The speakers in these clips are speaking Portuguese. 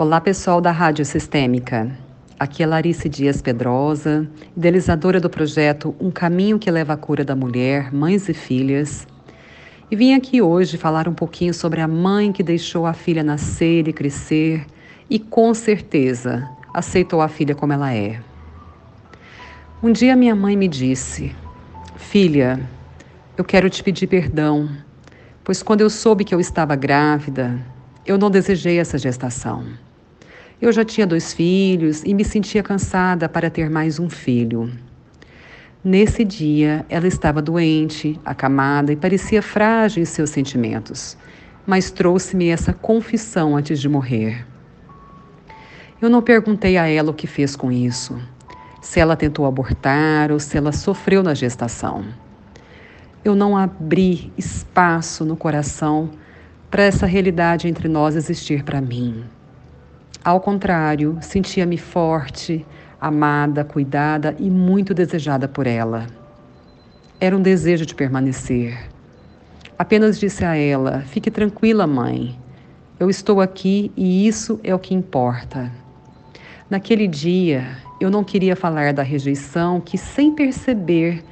Olá, pessoal da Rádio Sistêmica. Aqui é Larice Dias Pedrosa, idealizadora do projeto Um Caminho que Leva à Cura da Mulher, Mães e Filhas. E vim aqui hoje falar um pouquinho sobre a mãe que deixou a filha nascer e crescer e, com certeza, aceitou a filha como ela é. Um dia minha mãe me disse: Filha, eu quero te pedir perdão, pois quando eu soube que eu estava grávida, eu não desejei essa gestação. Eu já tinha dois filhos e me sentia cansada para ter mais um filho. Nesse dia, ela estava doente, acamada e parecia frágil em seus sentimentos, mas trouxe-me essa confissão antes de morrer. Eu não perguntei a ela o que fez com isso, se ela tentou abortar ou se ela sofreu na gestação. Eu não abri espaço no coração para essa realidade entre nós existir para mim. Ao contrário, sentia-me forte, amada, cuidada e muito desejada por ela. Era um desejo de permanecer. Apenas disse a ela: Fique tranquila, mãe. Eu estou aqui e isso é o que importa. Naquele dia, eu não queria falar da rejeição que, sem perceber,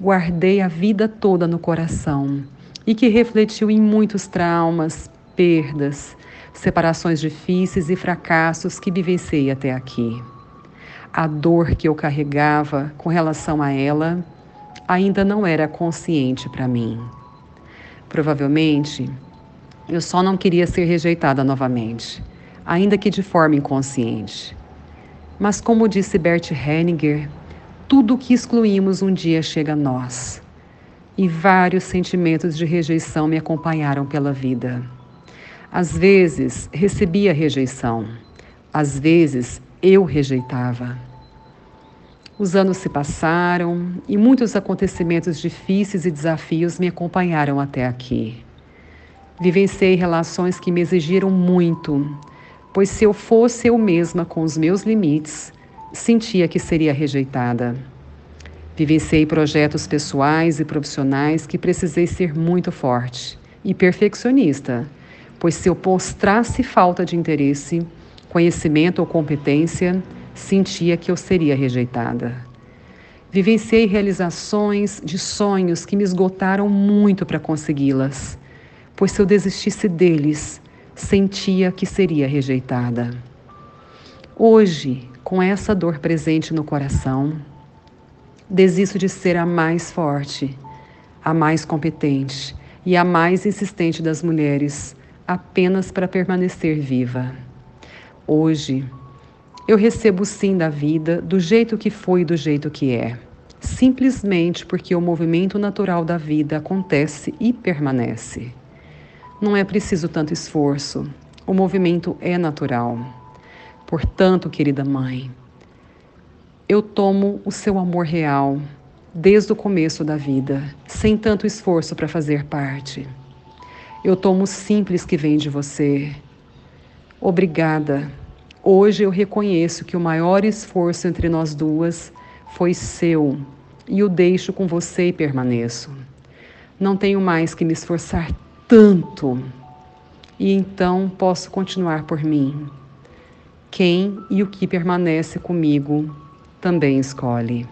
guardei a vida toda no coração e que refletiu em muitos traumas, perdas, separações difíceis e fracassos que vivenciei até aqui. A dor que eu carregava com relação a ela ainda não era consciente para mim. Provavelmente, eu só não queria ser rejeitada novamente, ainda que de forma inconsciente. Mas, como disse Bert Hellinger, tudo que excluímos um dia chega a nós. E vários sentimentos de rejeição me acompanharam pela vida. Às vezes recebia rejeição, às vezes eu rejeitava. Os anos se passaram e muitos acontecimentos difíceis e desafios me acompanharam até aqui. Vivenciei relações que me exigiram muito, pois se eu fosse eu mesma com os meus limites, sentia que seria rejeitada. Vivenciei projetos pessoais e profissionais que precisei ser muito forte e perfeccionista pois se eu postrasse falta de interesse, conhecimento ou competência, sentia que eu seria rejeitada. Vivenciei realizações de sonhos que me esgotaram muito para consegui-las, pois se eu desistisse deles, sentia que seria rejeitada. Hoje, com essa dor presente no coração, desisto de ser a mais forte, a mais competente e a mais insistente das mulheres apenas para permanecer viva. Hoje, eu recebo sim da vida do jeito que foi e do jeito que é, simplesmente porque o movimento natural da vida acontece e permanece. Não é preciso tanto esforço, o movimento é natural. Portanto, querida mãe, eu tomo o seu amor real desde o começo da vida, sem tanto esforço para fazer parte. Eu tomo o simples que vem de você. Obrigada. Hoje eu reconheço que o maior esforço entre nós duas foi seu e o deixo com você e permaneço. Não tenho mais que me esforçar tanto e então posso continuar por mim. Quem e o que permanece comigo também escolhe.